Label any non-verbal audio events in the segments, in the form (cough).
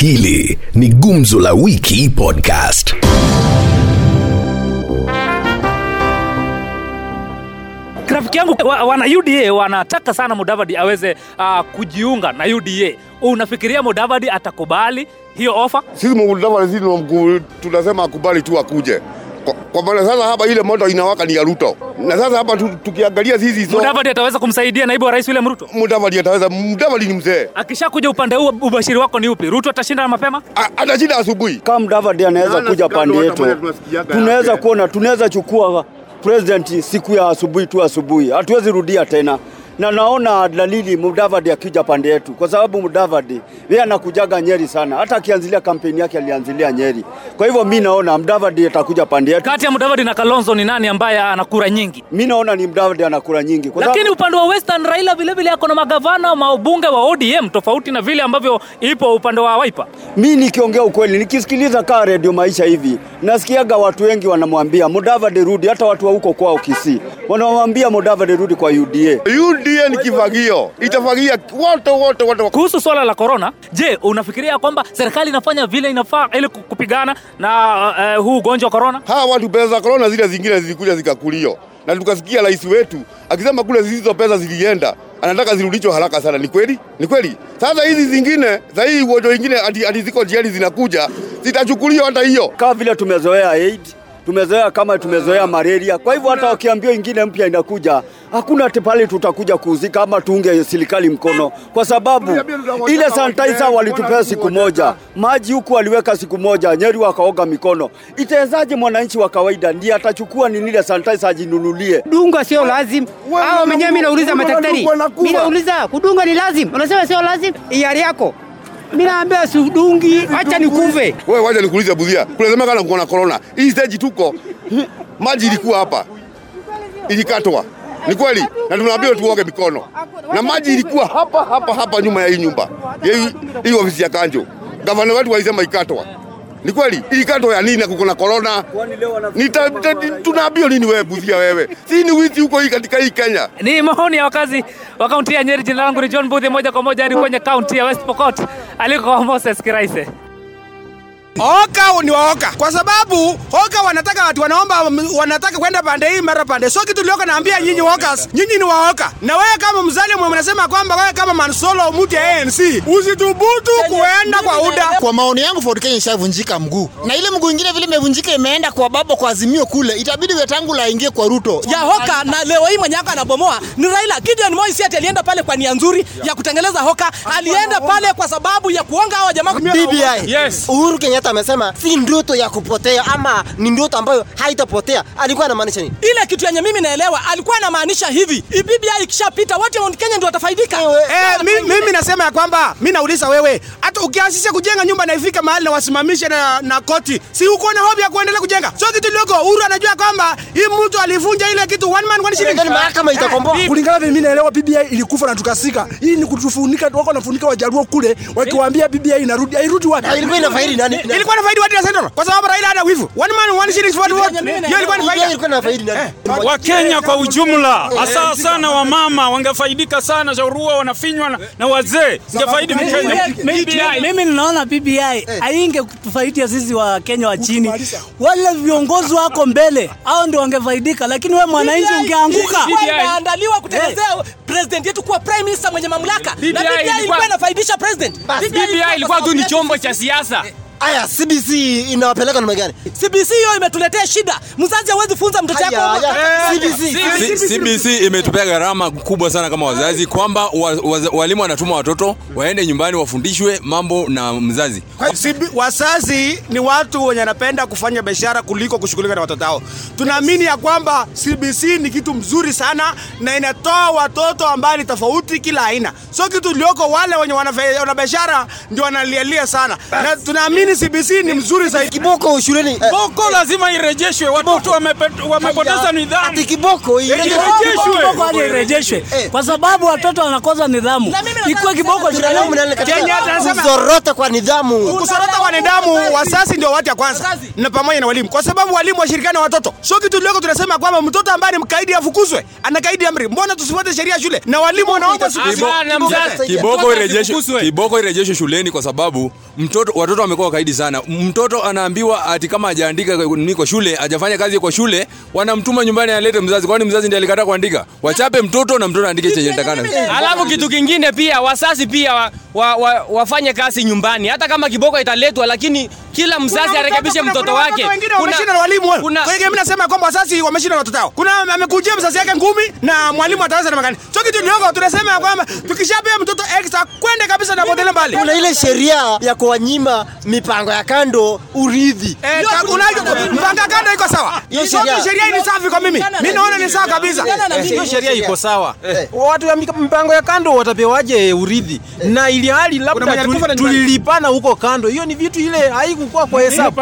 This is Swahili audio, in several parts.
Hili ni Gumzo la Wiki Podcast. rafiki yangu wa, wana UDA wanataka sana Mudavadi aweze uh, kujiunga na UDA. Unafikiria Mudavadi atakubali hiyo ofa? sisi Mudavadi sisi tunasema akubali tu akuje kwa, kwa maana sasa hapa ile moto inawaka ni ya Ruto, na sasa hapa tukiangalia sisi so, Mudavadi ataweza kumsaidia naibu wa rais William Ruto? Mudavadi ataweza. Mudavadi ni mzee, Akishakuja upande huu, ubashiri wako ni upi? Ruto atashinda na mapema? Atashinda asubuhi. kama Mudavadi anaweza kuja pande yetu, tunaweza kuona, tunaweza chukua president siku ya asubuhi tu asubuhi, hatuwezi rudia tena na naona dalili Mudavadi akija pande yetu, kwa sababu Mudavadi yeye anakujaga Nyeri sana, hata akianzilia kampeni yake alianzilia Nyeri. Kwa hivyo mi naona Mudavadi atakuja pande yetu, Kati ya Mudavadi na Kalonzo ni nani ambaye ana kura nyingi? mi naona ni Mudavadi ana kura nyingi kwa Lakini upande wa Western Raila vile vile ako na magavana maubunge wa ODM tofauti na vile ambavyo ipo upande wa Wiper. mi nikiongea ukweli, nikisikiliza kaa redio maisha hivi, nasikiaga watu wengi wanamwambia Mudavadi rudi, hata watu wa huko kwao Kisii wanamwambia Mudavadi rudi kwa UDA. UDA ni kifagio, itafagia wote wote wote. Kuhusu swala la korona, je, unafikiria kwamba serikali inafanya vile inafaa ili kupigana na uh, huu ugonjwa wa korona? Hawa watu pesa za korona zile zingine zilikuja zikakulio, na tukasikia rais wetu akisema kule zilizo pesa zilienda anataka zirudishwe haraka sana. Ni kweli? Ni kweli. Sasa hizi zingine za hii ugonjwa ingine ati, ati ziko jiani zinakuja zitachukuliwa hata hiyo. kama vile tumezoea aid tumezoea kama tumezoea malaria. Kwa hivyo hata wakiambiwa ingine mpya inakuja, hakuna ati pale tutakuja kuuzika ama tuunge serikali mkono, kwa sababu ile sanitizer walitupea siku moja, maji huku waliweka siku moja, Nyeri wakaoga mikono. Itawezaje mwananchi wa kawaida? Ndiye atachukua ni ile sanitizer ajinunulie? Dunga sio lazima Hao mwenyewe mimi nauliza madaktari, mimi nauliza kudunga ni lazima, unasema sio lazima, hiari yako. Mimi naambia sidungi, acha nikuve. Wewe wacha nikuulize Budhia, kunasema kana kuna corona. Hii stage tuko maji ilikuwa hapa. Ilikatwa. Ni kweli? Na tunaambiwa tuoge mikono. Na maji ilikuwa hapa hapa hapa nyuma ya hii nyumba. Hii ofisi ya Kanjo. Gavana wetu waisema ikatwa. Ni kweli? Ilikatwa ya nini na kuko na corona? Nita, nini wewe buzia wewe? Si ni wizi huko hii katika hii Kenya. Ni maoni ya wakazi wa kaunti ya Nyeri. Jina langu ni John Budhi, moja kwa moja hadi kwenye kaunti ya West Pokot aliko Moses Kiraise. Oka ni waoka kwa sababu oka wanataka watu wanaomba wanataka kwenda pande hii mara pande. So kitu lioka naambia nyinyi wokas, nyinyi ni waoka. Na wewe kama mzalimu mnasema kwamba wewe kama Mansolo mtu ya ANC usithubutu kuenda kwa UDA. Kwa maoni yangu Ford Kenya ishavunjika mguu, na ile mguu ingine vile imevunjika imeenda kwa babo kwa Azimio kule, itabidi Wetangula aingie kwa Ruto. ya hoka na leo hii mwenye yako anabomoa ni Raila. Gideon Moi si alienda pale kwa nia nzuri ya kutengeneza hoka, alienda pale kwa sababu ya kuonga hawa jamaa. BBI. Yes. Uhuru Kenyatta amesema si ndoto ya kupotea ama ni ndoto ambayo haitapotea. Alikuwa anamaanisha nini? Ile kitu yenye mimi naelewa alikuwa anamaanisha hivi, BBI ikishapita watu wa Mount Kenya ndio watafaidika. Eh, mi, mimi nasema ya kwamba mimi nauliza wewe, hata ukianzisha kujenga nyumba na ifika mahali na wasimamishe na, na koti, si uko na hobi ya kuendelea kujenga? Sio kitu lioko Uhuru anajua kwamba hii mtu alivunja ile kitu one man one shilling. Ndio mahakama itakomboa. kulingana vile mimi naelewa BBI ilikufa na tukasika. Hii ni kutufunika, wako nafunika wajaruo kule wakiwaambia BBI inarudi. Hairudi wapi? Ilikuwa inafaidi nani? Ilikuwa na faidi watu ya Central kwa sababu Raila hana wivu. One man one shilling for vote. Hiyo ilikuwa ni faida. ilikuwa inafaidi nani? Wakenya kwa ujumla, hasa sana wamama wangefaidika sana, shaurua wanafinywa na, na wazee ingefaidi Mkenya. Mimi ninaona BBI ainge kutufaidia sisi wa Kenya wa chini. Wale viongozi wako mbele, hao ndio wangefaidika, lakini wewe mwananchi ungeanguka. Inaandaliwa kutengenezea president yetu kuwa prime minister mwenye mamlaka, na BBI ilikuwa inafaidisha president. BBI ilikuwa tu ni chombo cha siasa. Aya, CBC inawapeleka namna gani? CBC hiyo imetuletea shida. Mzazi hawezi funza mtoto Aya, yako. CBC. CBC imetupea gharama kubwa sana kama wazazi, kwamba wa, wa, walimu wanatuma watoto waende nyumbani wafundishwe mambo na mzazi. Wazazi ni watu wenye wanapenda kufanya biashara kuliko kushughulika na watoto wao. Tunaamini ya kwamba CBC ni kitu mzuri sana na inatoa watoto ambao ni tofauti kila aina. Sio kitu lioko wale wenye wana biashara ndio wanalialia sana, na tunaamini lakini CBC ni mzuri zaidi. Kiboko shuleni. Kiboko lazima irejeshwe, watoto wamepoteza nidhamu. Ati kiboko irejeshwe. Kiboko hadi irejeshwe kwa sababu watoto wanakosa nidhamu. Ikuwe kiboko shuleni. Kenya anasema kuzorota kwa nidhamu. kuzorota kwa nidhamu, wasasi ndio watu ya kwanza na pamoja na walimu, kwa sababu walimu washirikiane na watoto. Sio kitu leo tunasema kwamba mtoto ambaye ni mkaidi afukuzwe, anakaidi amri. Mbona tusifuate sheria shule na walimu wanaomba Kiboko irejeshwe, kiboko irejeshwe shuleni kwa sababu mtoto watoto wamekuwa wakaidi sana. Mtoto anaambiwa ati kama hajaandika kwa shule, hajafanya kazi kwa shule, wanamtuma nyumbani alete mzazi, kwani mzazi ndiye alikataa kuandika. Wachape mtoto na mtoto aandike chenye takana. Alafu kitu kingine pia wasasi pia wa, wa, wa, wafanye kazi nyumbani, hata kama kiboko italetwa, lakini kila mzazi arekebishe mtoto wake. wameshinda na walimu. wao. kwa hiyo mimi nasema kwamba wazazi wameshinda na watoto wao. Kuna amekujia mzazi yake ngumi na mwalimu ataweza namna gani? Sio kitu ndogo, tunasema kwamba tukishapea mtoto extra kwende kabisa na potele mbali. Kuna ile sheria ya kuwanyima mipango ya kando urithi. Eh, unajua mpanga kando iko sawa. Hiyo sheria- ni safi kwa mimi. Mimi naona ni sawa kabisa. hiyo sheria iko sawa. Watu ya mpango ya kando watapewaje urithi? Na ili hali labda tulilipana huko kando, hiyo ni vitu ile haikukuwa kwa hesabu.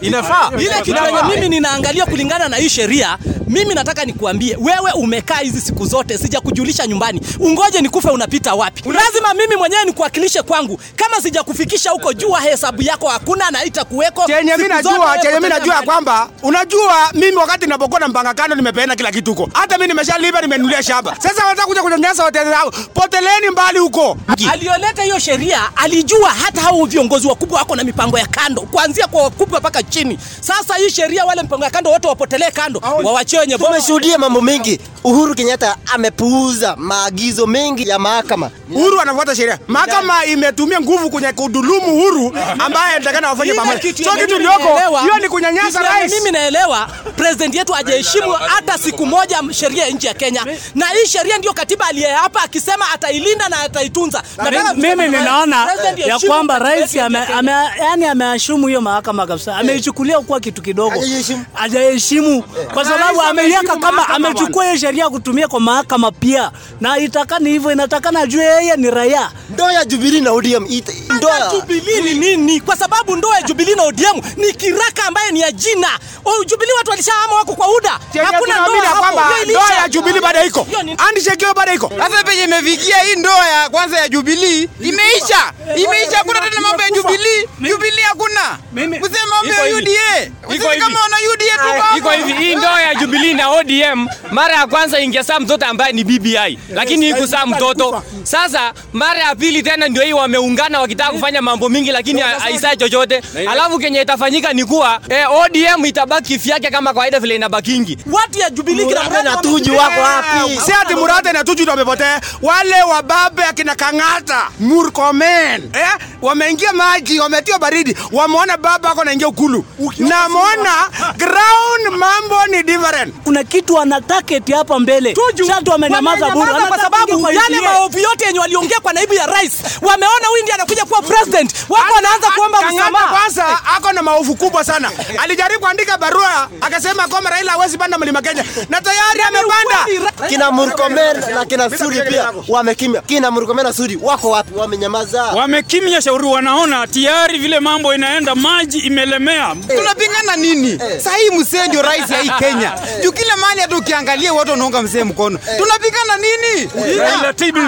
Inafaa. ile kitu mimi ninaangalia kulingana na hii sheria mimi nataka nikuambie wewe umekaa hizi siku zote sijakujulisha nyumbani ungoje nikufe unapita wapi lazima mimi mwenyewe nikuwakilishe kwangu kama sijakufikisha huko jua hesabu yako hakuna na itakuweko Chenye mimi najua, chenye mimi najua kwamba unajua mimi wakati ninapokuwa na mpanga kando nimepeana kila kitu huko. Hata mimi nimeshalipa nimenunulia shamba. Sasa wanataka kuja kunyanyasa watu zao. Poteleni mbali huko. Alioleta hiyo sheria alijua hata hao viongozi wakubwa wako na mipango ya kando kuanzia kwa wakubwa mpaka chini sasa hii sheria wale mipango ya kando wote wapotelee kando wawachie wenye bomba. Tumeshuhudia mambo mengi. Uhuru Kenyatta amepuuza maagizo mengi ya mahakama. Uhuru anafuata sheria. Mahakama imetumia nguvu kwenye kudhulumu Uhuru ambaye anatakana wafanye pamoja. kitu kitu mimi Hiyo ni kunyanyasa rais. Mimi naelewa president yetu hajaheshimu hata siku moja sheria nchi ya Kenya, na hii sheria ndio katiba aliyeapa akisema atailinda na ataitunza. Mimi ninaona ya kwamba rais ame, ame, yani ameashumu hiyo mahakama kabisa, ameichukulia kuwa kitu kidogo, hajaheshimu. Kwa sababu ameiweka kama amechukua hiyo sheria kutumia kwa mahakama pia, na itakani hivyo, inatakana ajue yeye ni raia. Ndoa ya Jubilee na ODM Ndoa Jubilee ni nini? Kwa sababu ndoa ya Jubilee na ODM ni kiraka ambaye ni ya jina. Jubilee watu walishahama wako kwa UDA. Hakuna ndoa ya hapo. ndoa ya Jubilee bado iko. Handshake hiyo bado iko. Sasa penye imefikia hii ndoa ya kwanza ya Jubilee imeisha, imeisha. Hakuna tena mambo ya Jubilee, Jubilee hakuna. Mzee mambo ya UDA, Iko hivi. kama wana UDA tu hapo. iko hivi hii ndoa ya Jubilee na ODM mara ya kwanza ingezaa mtoto ambaye ni BBI lakini ikuzaa mtoto sasa mara ya pili tena ndio hii wameungana wakitaka kufanya mambo mingi lakini haisai chochote alafu kenye itafanyika ni kuwa eh, ODM itabaki vyake kama kawaida vile inabakingi watu ya Jubilee kina Murata na Tuju wako wapi? Si ati Murata na Tuju ndio wamepotea. Wale wababe akina Kang'ata, Murkomen, eh? Wameingia maji, wametia baridi. Wameona baba ako naingia ukulu. Na muona ground mambo ni different. Kuna kitu ana target hapa mbele, sasa wamenyamaza bure, kwa sababu yale maovu yote yenye waliongea kwa naibu ya rais wameona huyu ndiye anakuja kuwa president, wako anaanza kuomba msamaha. kwanza ako na maovu kubwa sana. Alijaribu kuandika barua akasema kwamba Raila hawezi panda mlima Kenya na tayari amepanda. Kina Murkomen na kina Suri pia wamekimya. Kina Murkomen na Suri wako wapi? Wamenyamaza. Wamekimya shauri, wanaona tayari vile mambo inaenda, maji imelemea. Tunapingana nini? Sasa hii mzee ndio rais ya hii (laughs) Kenya. Juu kila mahali hata ukiangalia watu wanaunga mzee mkono. Tunapingana nini?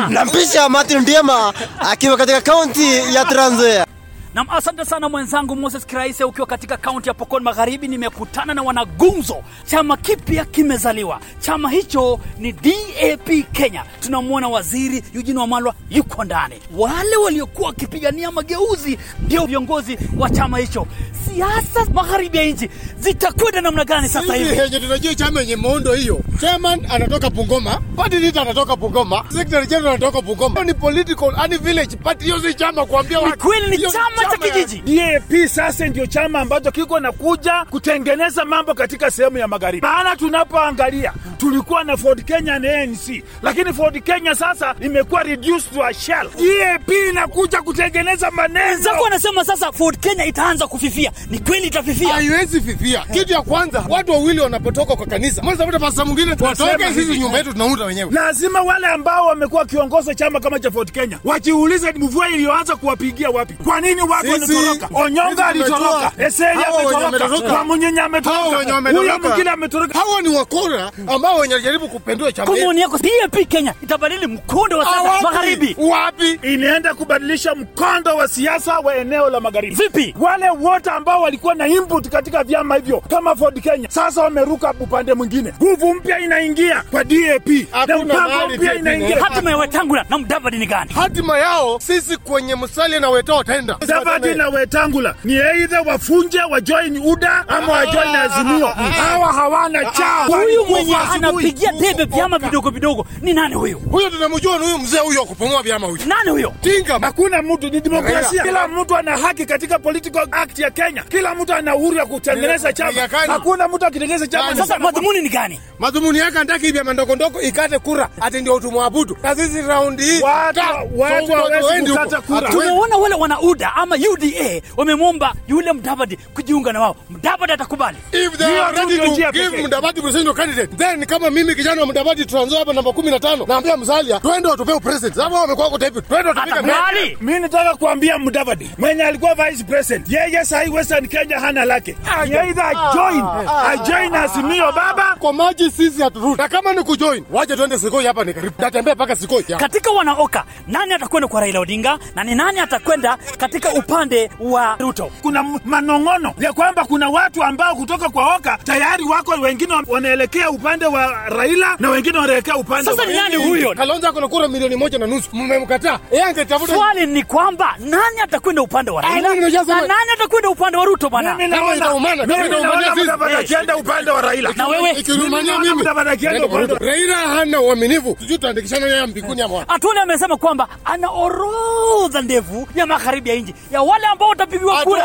Nampisha Martin Ndiema akiwa katika kaunti ya Trans 汉子。Nam, asante sana mwenzangu Moses Kiraise, ukiwa katika kaunti ya Pokot Magharibi. Nimekutana na wanagumzo, chama kipya kimezaliwa. Chama hicho ni DAP Kenya. Tunamwona waziri Eugene Wamalwa yuko ndani. Wale waliokuwa wakipigania mageuzi ndio viongozi wa chama hicho. Siasa magharibi ya nchi zitakwenda namna gani sasa hivi? yenye tunajua chama yenye muundo hiyo, chairman anatoka Bungoma, party leader anatoka Bungoma, secretary general anatoka Bungoma. Ni political, ani village party, hiyo si chama kuambia Ni kweli ni chama cha kijiji. DAP sasa ndio chama ambacho kiko na kuja kutengeneza mambo katika sehemu ya magharibi. Maana tunapoangalia tulikuwa na Ford Kenya na ANC, lakini Ford Kenya sasa imekuwa reduced to a shell. DAP inakuja kutengeneza maneno. Wenzako wanasema sasa Ford Kenya itaanza kufifia. Ni kweli itafifia? haiwezi fifia. Kitu ya kwanza, watu wawili wanapotoka kwa kanisa, mmoja pata pasta mwingine, watoke sisi nyumba yetu tunaunda wenyewe. Lazima wale ambao wamekuwa wakiongoza chama kama cha Ford Kenya wajiulize mvua iliyoanza kuwapigia wapi. Kwa nini watu Sisi- Onyonga alitoroka. Eseli ametoroka, wametoroka. Ametoroka, huyo mwingine ametoroka. Hawa ni wakora ambao wanajaribu kupendua chama Kwa yetu. maoni yako DAP Kenya itabadili mkondo wa siasa magharibi. Wapi? Inaenda kubadilisha mkondo wa siasa wa eneo la magharibi. Vipi? Wale wote ambao walikuwa na input katika vyama hivyo kama Ford Kenya sasa wameruka upande mwingine. Nguvu mpya inaingia kwa DAP na mpango mpya inaingia. Hatima ya Wetangula na Mudavadi ni gani? Hatima yao sisi kwenye msali na Wetao wataenda. Mudavadi na Wetangula ni aidha wafunje wajoin UDA ama wajoin Azimio. Hawa hawana chao. Huyu mwenye anapigia debe vyama vidogo vidogo ni nani huyu? Huyo tunamjua ni huyu mzee huyo kupumua vyama huyu. Nani huyo? Tinga. Hakuna mtu, ni demokrasia. Kila mtu ana haki katika political act ya Kenya. Kila mtu ana uhuru ya kutengeneza chama. Hakuna mtu akitengeneza chama. Sasa madhumuni ni gani? Madhumuni yake anataka vyama ndogo ndogo ikate kura ati ndio tumwabudu. Na sisi raundi hii Watu- watu hawezi kukata kura. Tumeona wale wana UDA ama UDA wamemwomba yule Mudavadi kujiunga na wao. Mudavadi atakubali. If they are ready to give. Mudavadi presidential candidate, then kama mimi kijana wa Mudavadi Trans hapa namba 15 naambia Musalia twende watupe president. Sababu wao wamekuwa kwa type. Twende watupige Mimi nataka kuambia Mudavadi mwenye alikuwa vice president, yeye sahi Western Kenya hana lake. Ni join, ajoin, ajoin Azimio baba kwa maji sisi haturudi. Na kama ni kujoin, waje twende Sikoi hapa ni karibu. Tatembea mpaka Sikoi. Katika wanaoka, nani atakwenda kwa Raila Odinga na ni nani atakwenda katika upande wa Ruto? kuna manong'ono ya kwamba kuna watu ambao kutoka kwa Oka tayari wako wengine wanaelekea upande wa Raila na wengine wanaelekea upande Sasa wa ni nani huyo? Kalonzo ako na kura milioni moja na nusu. Mmemkataa. Yeye angetafuta Swali ni kwamba nani atakwenda upande wa Ah, Raila na nani atakwenda upande wa Ruto bwana? Mimi naona- mimi naona sisi. kienda upande wa Raila. Na wewe? Ikirumania Mimi Naenda kwa upande wa Raila hana uaminifu. Sijui tuandikishana yeye mbinguni ama wapi. Atwoli amesema kwamba ana orodha ndefu ya magharibi ya nchi ya wale ambao watapigiwa kura.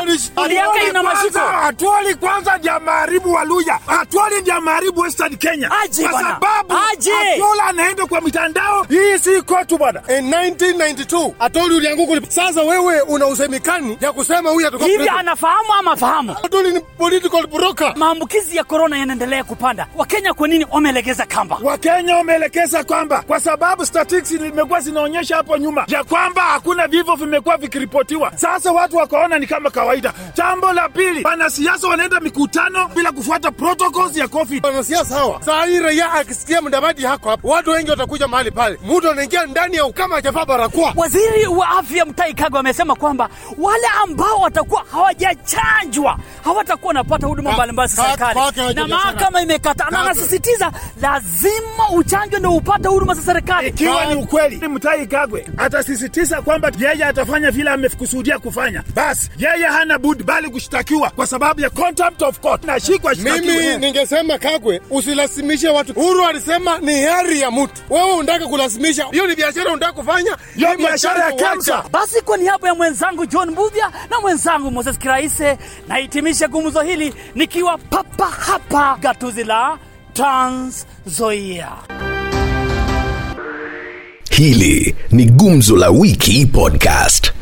Yake ina mashiko. Kwanza, ndio maharibu wa Luya. Waluya. ndio maharibu Western Kenya. Aje Kwa sababu Aje. Atwoli anaenda kwa mitandao. Hii si kwetu bwana. In 1992 Atoli ulianguka. Sasa wewe una usemikani ya kusema huyu atakuwa Hivi anafahamu ama fahamu? Atoli ni political broker. Maambukizi ya corona yanaendelea kupanda. Wakenya kwa nini wamelegeza kamba? Wakenya wamelegeza kwamba kwa sababu statistics zimekuwa zinaonyesha hapo nyuma ya kwamba hakuna vifo vimekuwa vikiripotiwa. Sasa watu wakaona ni kama kawaida. Jambo la pili, wanasiasa wanaenda mikutano bila kufuata protocols ya COVID. Wanasiasa hawa. Saa hii raia akisikia Mudavadi hako hapo, watu wengi watakuja mahali pale. Mtu anaingia ndani ya ukama hajavaa barakoa. Waziri wa afya Mutahi Kagwe amesema kwamba wale ambao watakuwa hawajachanjwa hawatakuwa wanapata huduma Ka- mbalimbali za serikali, na mahakama imekataa, na anasisitiza lazima uchanjwe ndio upate huduma za serikali. Ikiwa ni ukweli, Mutahi Kagwe atasisitiza kwamba yeye atafanya vile amekusudia kufanya, basi yeye hana budi bali kushtakiwa kwa sababu ya contempt of court. Nashikwa shtakiwe. Mimi ningesema Kagwe, usilazimishe watu. Uhuru alisema ni heri ya mtu. Wewe unataka kulazimisha, hiyo ni biashara unataka kufanya. Hiyo biashara ya kansa. Basi kwa niaba ya mwenzangu John Mbuvya na mwenzangu Moses Kiraise, nahitimisha gumzo hili nikiwa papa hapa gatuzi la Trans Hili ni Gumzo la Wiki Podcast.